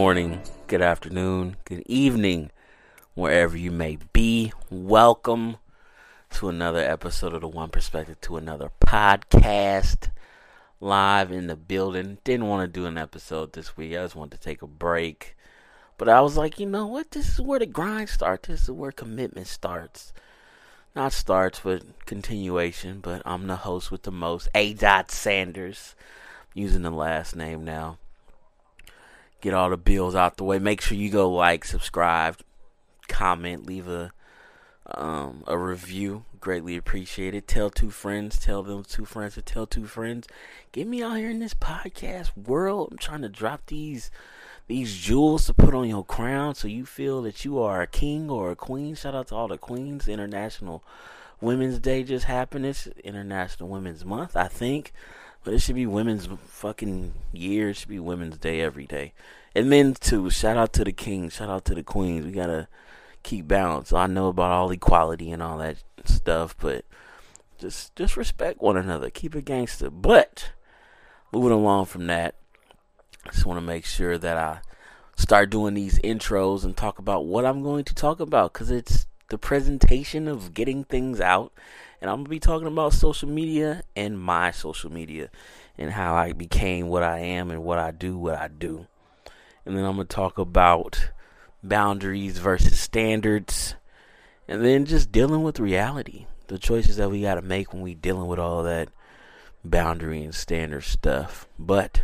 morning, good afternoon, good evening, wherever you may be. Welcome to another episode of the One Perspective to another podcast live in the building. Didn't want to do an episode this week. I just wanted to take a break. But I was like, you know what? This is where the grind starts. This is where commitment starts. Not starts, but continuation. But I'm the host with the most, A. Dot Sanders. using the last name now. Get all the bills out the way. Make sure you go like, subscribe, comment, leave a um, a review. Greatly appreciated. Tell two friends. Tell them two friends to tell two friends. Get me out here in this podcast world. I'm trying to drop these these jewels to put on your crown so you feel that you are a king or a queen. Shout out to all the queens. International Women's Day just happened. It's International Women's Month, I think. But it should be Women's fucking year. It should be Women's Day every day. And men too. Shout out to the kings. Shout out to the queens. We gotta keep balance. I know about all equality and all that stuff, but just just respect one another. Keep it gangster. But moving along from that, I just want to make sure that I start doing these intros and talk about what I'm going to talk about because it's the presentation of getting things out. And I'm to be talking about social media and my social media and how I became what I am and what I do, what I do. And then I'm to talk about boundaries versus standards. And then just dealing with reality. The choices that we got to make when we dealing with all that boundary and standard stuff. But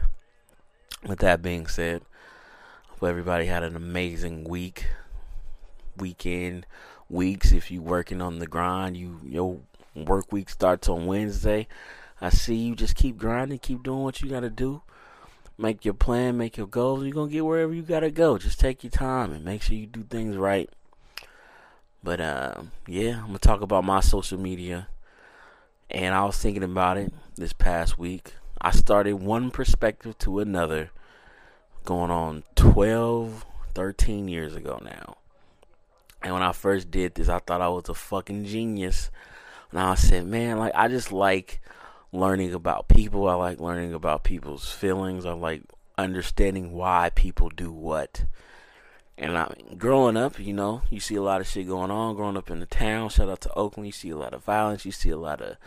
with that being said, hope everybody had an amazing week, weekend, weeks. If you working on the grind, you your work week starts on Wednesday. I see you. Just keep grinding, keep doing what you got to do. Make your plan, make your goals. You're gonna get wherever you gotta go. Just take your time and make sure you do things right. But uh, yeah, I'm gonna talk about my social media. And I was thinking about it this past week. I started one perspective to another going on 12, 13 years ago now. And when I first did this, I thought I was a fucking genius. And I said, man, like, I just like learning about people. I like learning about people's feelings. I like understanding why people do what. And I mean, growing up, you know, you see a lot of shit going on. Growing up in the town, shout out to Oakland, you see a lot of violence. You see a lot of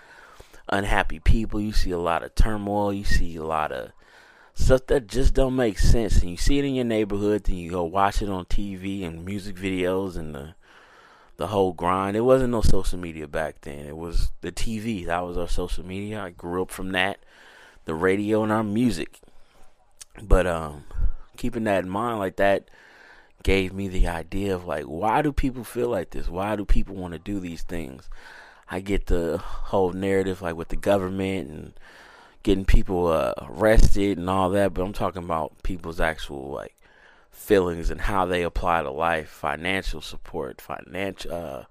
unhappy people. You see a lot of turmoil. You see a lot of stuff that just don't make sense. And you see it in your neighborhood, then you go watch it on TV and music videos and the the whole grind. It wasn't no social media back then. It was the TV. That was our social media. I grew up from that, the radio and our music. But um, keeping that in mind, like that gave me the idea of like, why do people feel like this? Why do people want to do these things? I get the whole narrative like with the government and getting people uh, arrested and all that, but I'm talking about people's actual like feelings and how they apply to life, financial support, financial uh,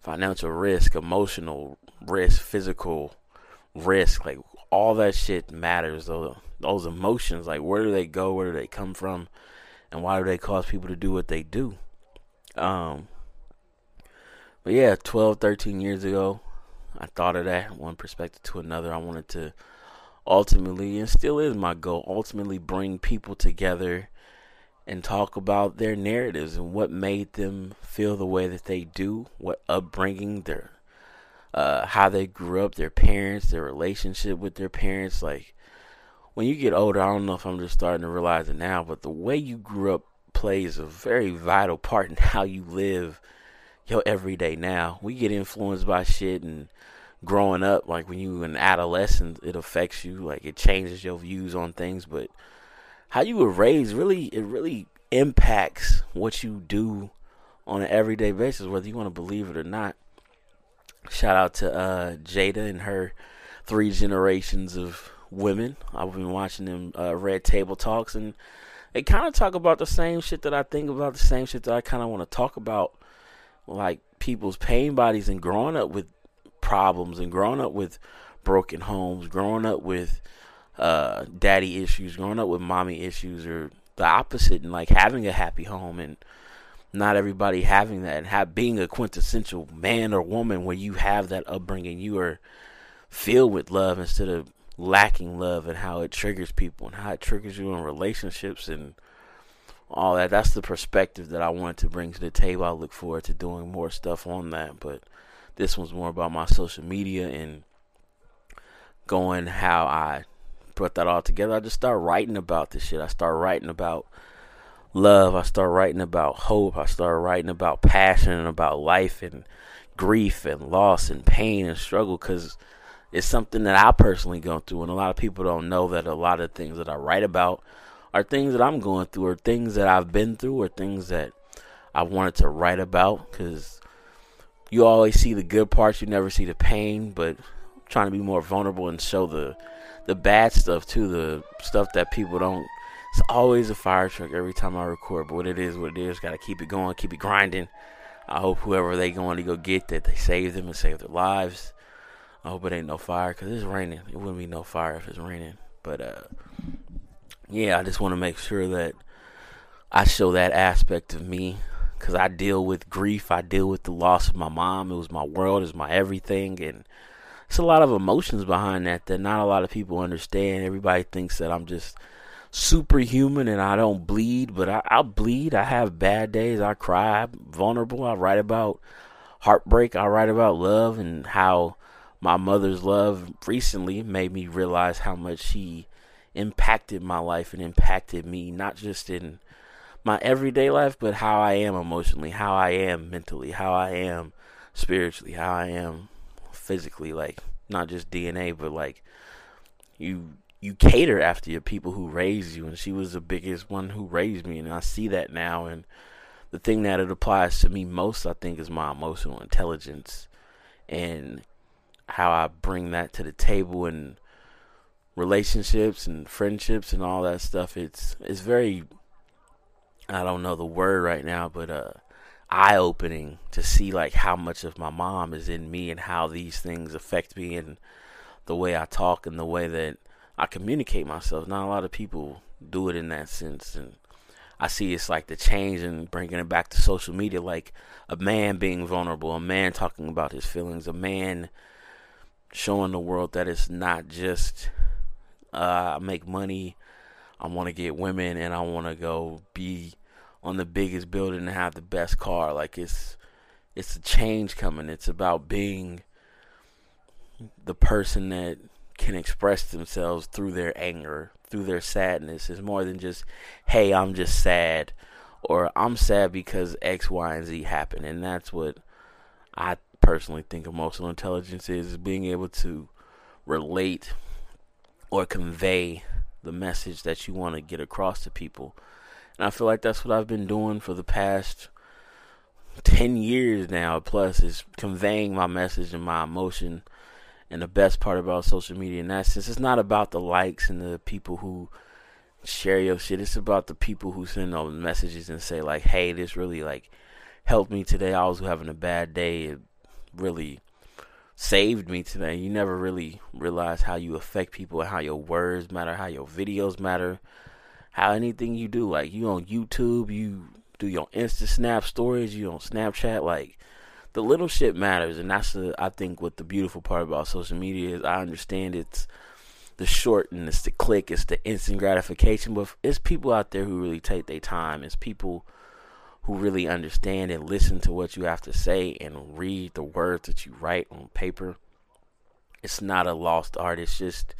financial risk, emotional risk, physical risk, like all that shit matters. Those those emotions, like where do they go, where do they come from, and why do they cause people to do what they do? Um, but yeah, 12, 13 years ago, I thought of that one perspective to another. I wanted to ultimately, and still is my goal, ultimately bring people together and talk about their narratives and what made them feel the way that they do, what upbringing, their uh, how they grew up, their parents, their relationship with their parents. Like when you get older, I don't know if I'm just starting to realize it now, but the way you grew up plays a very vital part in how you live your everyday now. We get influenced by shit and growing up, like when you an adolescent, it affects you, like it changes your views on things, but how you were raised really it really impacts what you do on an everyday basis, whether you want to believe it or not. Shout out to uh, Jada and her three generations of women. I've been watching them uh, Red Table Talks, and they kind of talk about the same shit that I think about, the same shit that I kind of want to talk about, like people's pain bodies and growing up with problems and growing up with broken homes, growing up with uh, daddy issues, growing up with mommy issues, or the opposite, and like having a happy home and not everybody having that and have being a quintessential man or woman where you have that upbringing, you are filled with love instead of lacking love and how it triggers people and how it triggers you in relationships and all that. That's the perspective that I wanted to bring to the table. I look forward to doing more stuff on that, but this one's more about my social media and going how I put that all together. I just start writing about this shit. I start writing about love. I start writing about hope. I start writing about passion and about life and grief and loss and pain and struggle because it's something that I personally go through. And a lot of people don't know that a lot of things that I write about are things that I'm going through or things that I've been through or things that I wanted to write about because you always see the good parts, you never see the pain, but trying to be more vulnerable and show the the bad stuff too, the stuff that people don't it's always a fire truck every time I record, but what it is, what it is, gotta keep it going, keep it grinding. I hope whoever they going to go get that they save them and save their lives. I hope it ain't no fire because it's raining. It wouldn't be no fire if it's raining. But uh, yeah, I just want to make sure that I show that aspect of me because I deal with grief. I deal with the loss of my mom. It was my world, it's my everything, and it's a lot of emotions behind that that not a lot of people understand. Everybody thinks that I'm just superhuman and I don't bleed, but I, I bleed. I have bad days. I cry. I'm vulnerable. I write about heartbreak. I write about love and how my mother's love recently made me realize how much she impacted my life and impacted me, not just in my everyday life, but how I am emotionally, how I am mentally, how I am spiritually, how I am physically, like not just DNA, but like you you cater after your people who raised you and she was the biggest one who raised me and I see that now and the thing that it applies to me most I think is my emotional intelligence and how I bring that to the table and relationships and friendships and all that stuff. It's it's very I don't know the word right now but uh eye opening to see like how much of my mom is in me and how these things affect me and the way I talk and the way that I communicate myself. Not a lot of people do it in that sense, and I see it's like the change and bringing it back to social media, like a man being vulnerable, a man talking about his feelings, a man showing the world that it's not just uh, I make money, I want to get women, and I want to go be on the biggest building and have the best car. Like it's it's a change coming. It's about being the person that can express themselves through their anger, through their sadness. It's more than just, hey, I'm just sad, or I'm sad because X, Y, and Z happened. And that's what I personally think emotional intelligence is, is being able to relate or convey the message that you want to get across to people. And I feel like that's what I've been doing for the past 10 years now, plus, is conveying my message and my emotion and the best part about social media in that sense, it's not about the likes and the people who share your shit. It's about the people who send those messages and say like, "Hey, this really like helped me today. I was having a bad day. It really saved me today." You never really realize how you affect people and how your words matter, how your videos matter, how anything you do. Like you on YouTube, you do your Insta Snap stories, you on Snapchat, like the little shit matters, and that's the I think what the beautiful part about social media is. I understand it's the short and it's the click, it's the instant gratification, but it's people out there who really take their time. It's people who really understand and listen to what you have to say and read the words that you write on paper. It's not a lost art. It's just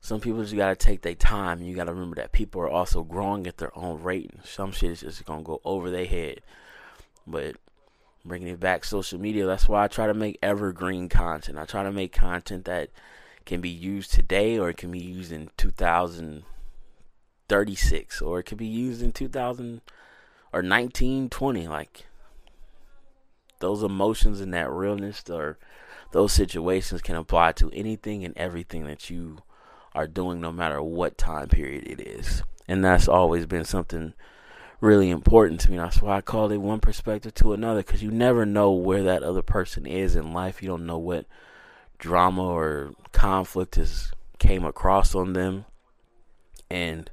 some people just gotta take their time. You gotta remember that people are also growing at their own rate. Some shit is just gonna go over their head. But bringing it back social media. That's why I try to make evergreen content. I try to make content that can be used today or it can be used in 2036 or it could be used in 2000 or 1920 like those emotions and that realness or those situations can apply to anything and everything that you are doing no matter what time period it is. And that's always been something really important to me. That's why I call it one perspective to another because you never know where that other person is in life. You don't know what drama or conflict has came across on them, and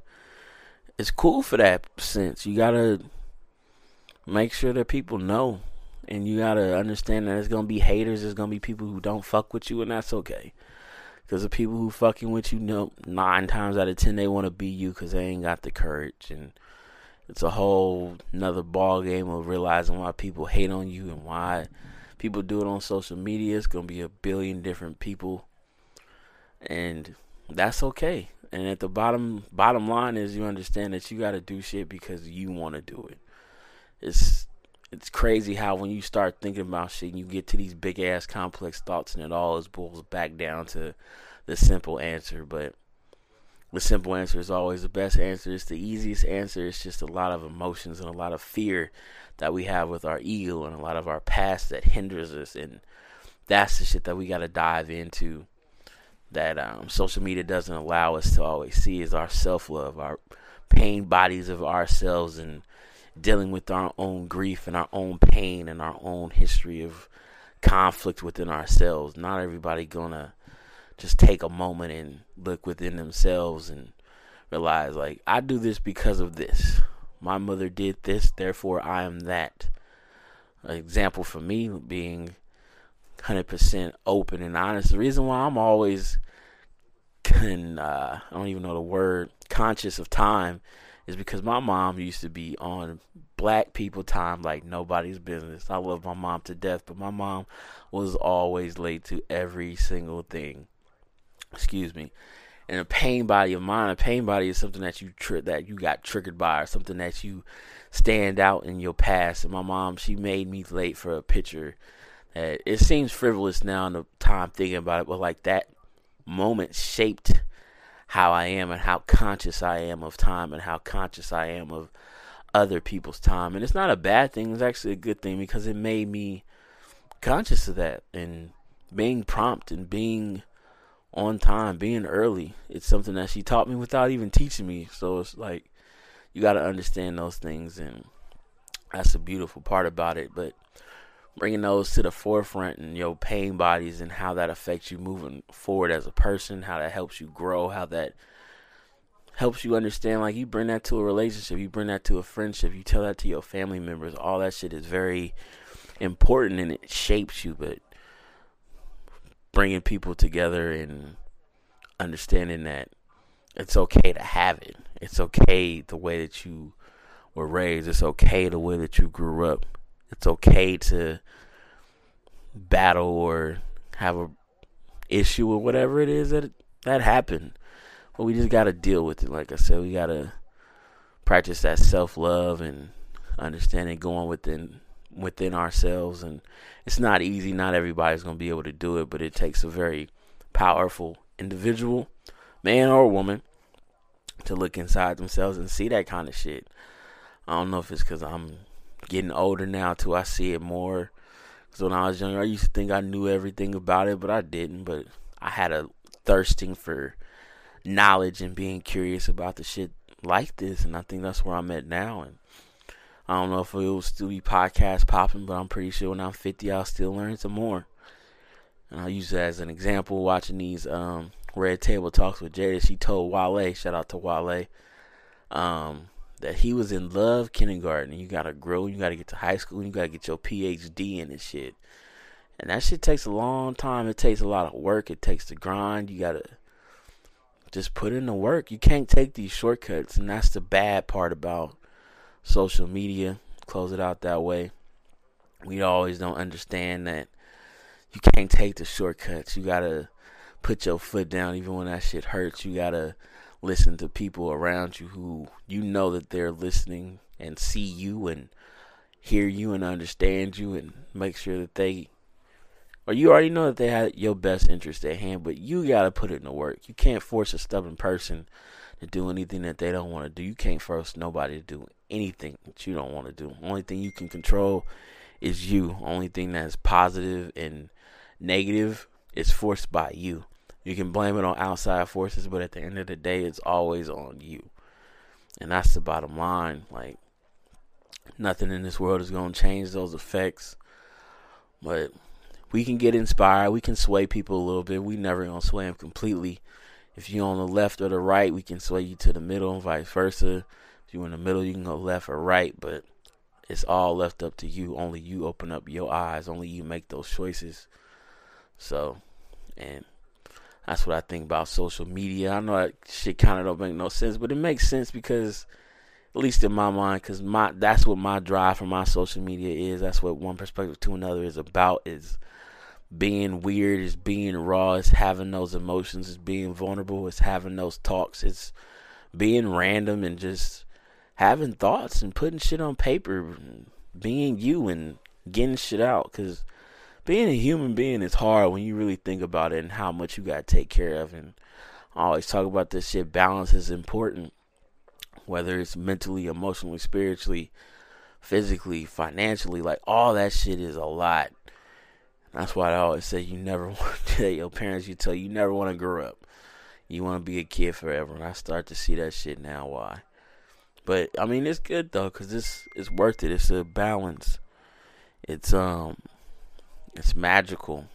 it's cool for that sense. You gotta make sure that people know, and you gotta understand that there's gonna be haters. There's gonna be people who don't fuck with you, and that's okay. Because the people who fucking with you know nine times out of ten they want to be you because they ain't got the courage and it's a whole another ball game of realizing why people hate on you and why people do it on social media. It's gonna be a billion different people, and that's okay. And at the bottom bottom line is you understand that you got to do shit because you want to do it. It's it's crazy how when you start thinking about shit, and you get to these big ass complex thoughts, and it all is boils back down to the simple answer. But the simple answer is always the best answer. It's the easiest answer. It's just a lot of emotions and a lot of fear that we have with our ego and a lot of our past that hinders us. And that's the shit that we got to dive into that um, social media doesn't allow us to always see is our self love, our pain bodies of ourselves, and dealing with our own grief and our own pain and our own history of conflict within ourselves. Not everybody gonna just take a moment and look within themselves and realize like I do this because of this. My mother did this, therefore I am that. An example for me being 100% open and honest. The reason why I'm always can uh, I don't even know the word conscious of time is because my mom used to be on black people time like nobody's business. I love my mom to death, but my mom was always late to every single thing excuse me, and a pain body of mine. A pain body is something that you tri- that you got triggered by, or something that you stand out in your past. And my mom, she made me late for a picture. It seems frivolous now in the time thinking about it, but like that moment shaped how I am and how conscious I am of time and how conscious I am of other people's time. And it's not a bad thing, it's actually a good thing because it made me conscious of that and being prompt and being on time, being early. It's something that she taught me without even teaching me. So it's like you got to understand those things, and that's a beautiful part about it. But bringing those to the forefront and your pain bodies and how that affects you moving forward as a person, how that helps you grow, how that helps you understand like you bring that to a relationship, you bring that to a friendship, you tell that to your family members. All that shit is very important and it shapes you, but bringing people together and understanding that it's okay to have it. It's okay the way that you were raised. It's okay the way that you grew up. It's okay to battle or have a issue or whatever it is that that happened. But we just got to deal with it. Like I said, we got to practice that self love and understanding going within within ourselves and it's not easy not everybody's to be able to do it but it takes a very powerful individual man or woman to look inside themselves and see that kind of shit i don't know if it's because i'm getting older now too i see it more because when i was younger i used to think i knew everything about it but i didn't but i had a thirsting for knowledge and being curious about the shit like this and i think that's where i'm at now and I don't know if it will still be podcast popping, but I'm pretty sure when I'm 50, I'll still learn some more. And I'll use that as an example. Watching these um, Red Table Talks with Jada, she told Wale, shout out to Wale, um, that he was in love kindergarten. You gotta grow, you gotta get to high school, you gotta get your PhD in this shit. And that shit takes a long time. It takes a lot of work. It takes the grind. You gotta just put in the work. You can't take these shortcuts, and that's the bad part about social media. Close it out that way. We always don't understand that you can't take the shortcuts. You gotta put your foot down even when that shit hurts. You gotta listen to people around you who you know that they're listening and see you and hear you and understand you and make sure that they or you already know that they have your best interest at hand, but you gotta put it in the work. You can't force a stubborn person to do anything that they don't want to do. You can't force nobody to do anything that you don't want to do. Only thing you can control is you. Only thing that's positive and negative is forced by you. You can blame it on outside forces, but at the end of the day, it's always on you. And that's the bottom line. Like, nothing in this world is going to change those effects. But we can get inspired. We can sway people a little bit. We never going to sway them completely. If you're on the left or the right, we can sway you to the middle and vice versa. If you're in the middle, you can go left or right, but it's all left up to you. Only you open up your eyes. Only you make those choices. So, and that's what I think about social media. I know that shit kind of don't make no sense, but it makes sense because, at least in my mind, because my that's what my drive for my social media is. That's what one perspective to another is about. Is being weird, is being raw, is having those emotions, is being vulnerable, is having those talks, it's being random and just having thoughts and putting shit on paper, being you and getting shit out. Because being a human being is hard when you really think about it and how much you got to take care of. And I always talk about this shit. Balance is important, whether it's mentally, emotionally, spiritually, physically, financially. Like all that shit is a lot. That's why I always say you never want to your parents, you tell you never want to grow up. You want to be a kid forever. And I start to see that shit now. Why? But I mean, it's good though, cause it's it's worth it. It's a balance. It's um, it's magical.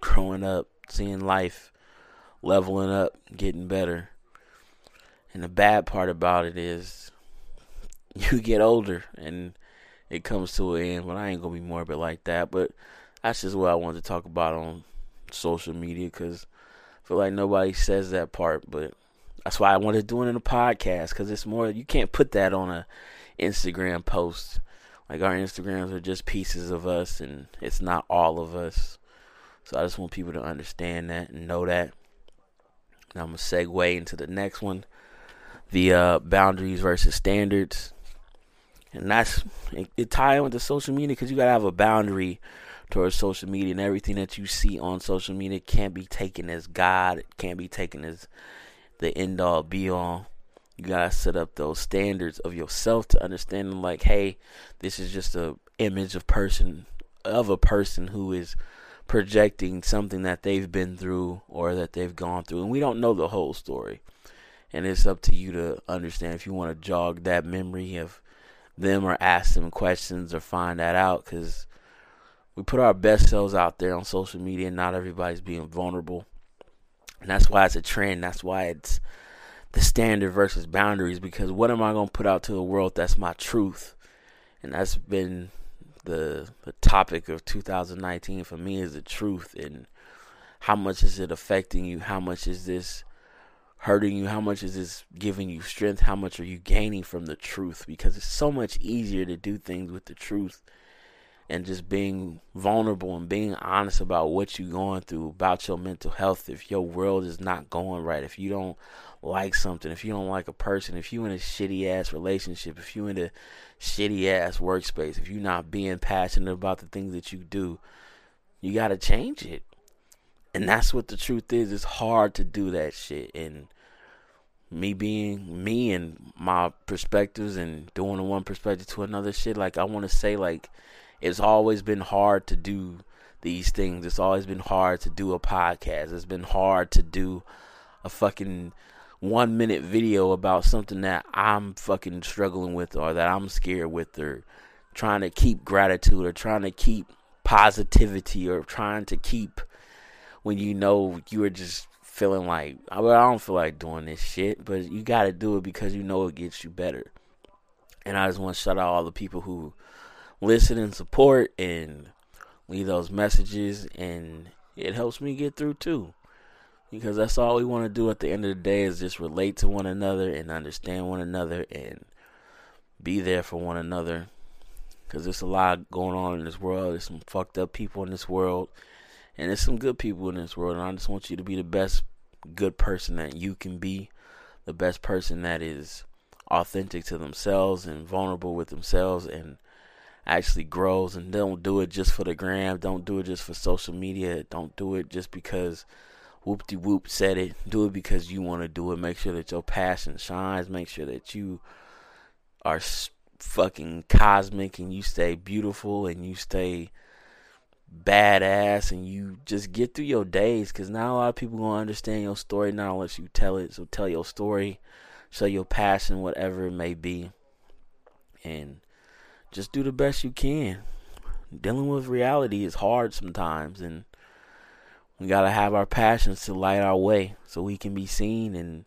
Growing up, seeing life, leveling up, getting better. And the bad part about it is, you get older and it comes to an end. But I ain't gonna be morbid like that. But that's just what I wanted to talk about on social media, cause I feel like nobody says that part, but that's why I wanted to do it in a podcast because it's more. You can't put that on a Instagram post. Like our Instagrams are just pieces of us, and it's not all of us. So I just want people to understand that and know that. I'm gonna segue into the next one, the uh, boundaries versus standards, and that's it, it tie in with the social media because you gotta have a boundary towards social media, and everything that you see on social media can't be taken as God. It can't be taken as the end all be all. You gotta set up those standards of yourself to understand like, hey, this is just a image of person of a person who is projecting something that they've been through or that they've gone through. And we don't know the whole story. And it's up to you to understand if you want to jog that memory of them or ask them questions or find that out because we put our best selves out there on social media and not everybody's being vulnerable and that's why it's a trend. That's why it's the standard versus boundaries. Because what am I going to put out to the world that's my truth? And that's been the the topic of 2019 for me is the truth and how much is it affecting you? How much is this hurting you? How much is this giving you strength? How much are you gaining from the truth? Because it's so much easier to do things with the truth and just being vulnerable and being honest about what you're going through, about your mental health. If your world is not going right, if you don't like something, if you don't like a person, if you in a shitty ass relationship, if you in a shitty ass workspace, if you're not being passionate about the things that you do, you got to change it. And that's what the truth is. It's hard to do that shit. And me being me and my perspectives and doing one perspective to another shit, like I want to say, like, it's always been hard to do these things. It's always been hard to do a podcast. It's been hard to do a fucking one minute video about something that I'm fucking struggling with or that I'm scared with or trying to keep gratitude or trying to keep positivity or trying to keep when you know you are just feeling like I don't feel like doing this shit, but you got to do it because you know it gets you better. And I just want to shout out all the people who listen and support and leave those messages and it helps me get through too because that's all we want to do at the end of the day is just relate to one another and understand one another and be there for one another. Because there's a lot going on in this world. There's some fucked up people in this world. And there's some good people in this world. And i just want you to be the best good person that you can be. The best person that is authentic to themselves and vulnerable with themselves and actually grows. And don't do it just for the gram. Don't do it just for social media. Don't do it just because whoop de whoop said it do it because you want to do it. Make sure that your passion shines. Make sure that you are fucking cosmic and you stay beautiful and you stay badass and you just get through your days. Because not a lot of people gonna understand your story not unless you tell it. So tell your story show your passion whatever it may be. And just do the best you can. Dealing with reality is hard sometimes, and we gotta have our passions to light our way so we can be seen and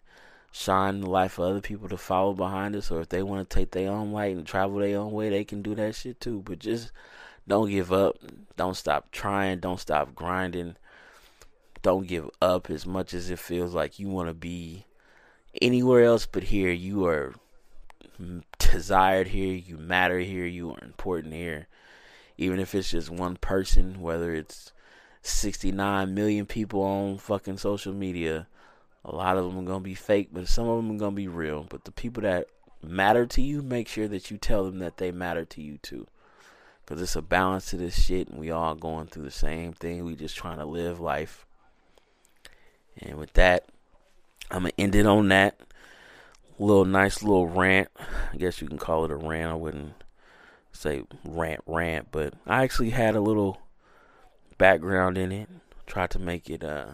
shine the light for other people to follow behind us. Or if they want to take their own light and travel their own way, they can do that shit too. But just don't give up. Don't stop trying. Don't stop grinding. Don't give up as much as it feels like you want to be anywhere else but here. You are desired here, you matter here, you are important here. Even if it's just one person, whether it's 69 million people on fucking social media, a lot of them are going to be fake, but some of them are going to be real. But the people that matter to you, make sure that you tell them that they matter to you too. Because it's a balance to this shit, and we all going through the same thing. We just trying to live life. And with that, I'm going to end it on that little nice little rant. I guess you can call it a rant. I wouldn't say rant, rant, but I actually had a little background in it. Try to make it uh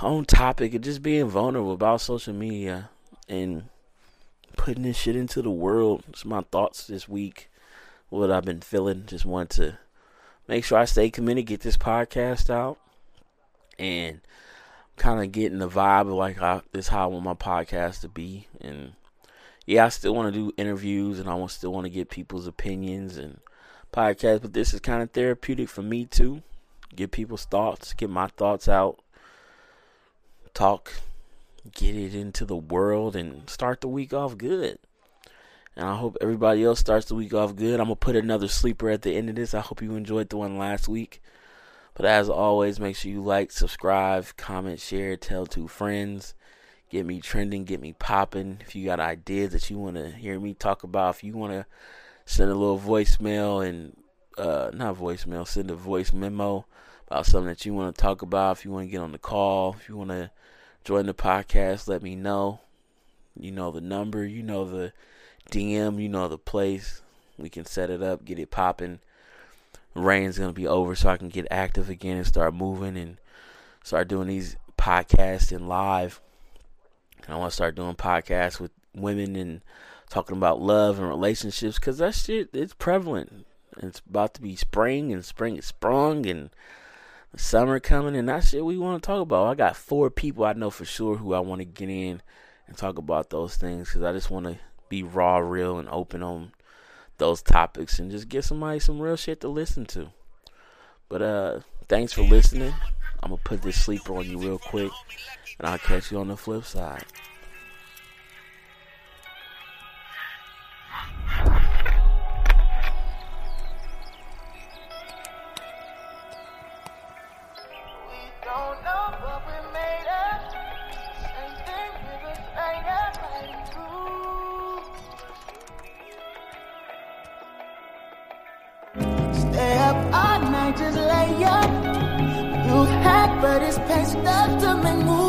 on topic and just being vulnerable about social media and putting this shit into the world. It's my thoughts this week. What I've been feeling. Just want to make sure I stay committed, get this podcast out, and kind of getting the vibe of like how this how I want my podcast to be. And yeah, I still want to do interviews and I still want to get people's opinions and podcasts, but this is kind of therapeutic for me too. Get people's thoughts, get my thoughts out, talk, get it into the world, and start the week off good. And I hope everybody else starts the week off good. I'm gonna put another sleeper at the end of this. I hope you enjoyed the one last week. But as always, make sure you like, subscribe, comment, share, tell two friends. Get me trending, get me popping. If you got ideas that you want to hear me talk about, if you want to send a little voicemail and uh, not voicemail, send a voice memo about something that you want to talk about. If you want to get on the call, if you want to join the podcast, let me know. You know the number, you know the DM, you know the place. We can set it up, get it popping. Rain's gonna be over, so I can get active again and start moving and start doing these podcasts and live. And I want to start doing podcasts with women and talking about love and relationships because that shit it's prevalent. It's about to be spring and spring is sprung and summer coming and that shit we want to talk about. I got four people I know for sure who I want to get in and talk about those things because I just want to be raw, real, and open on those topics and just get somebody some real shit to listen to. But uh, thanks for listening. I'm gonna put this sleeper on you real quick, and I'll catch you on the flip side. But it's past enough to make moves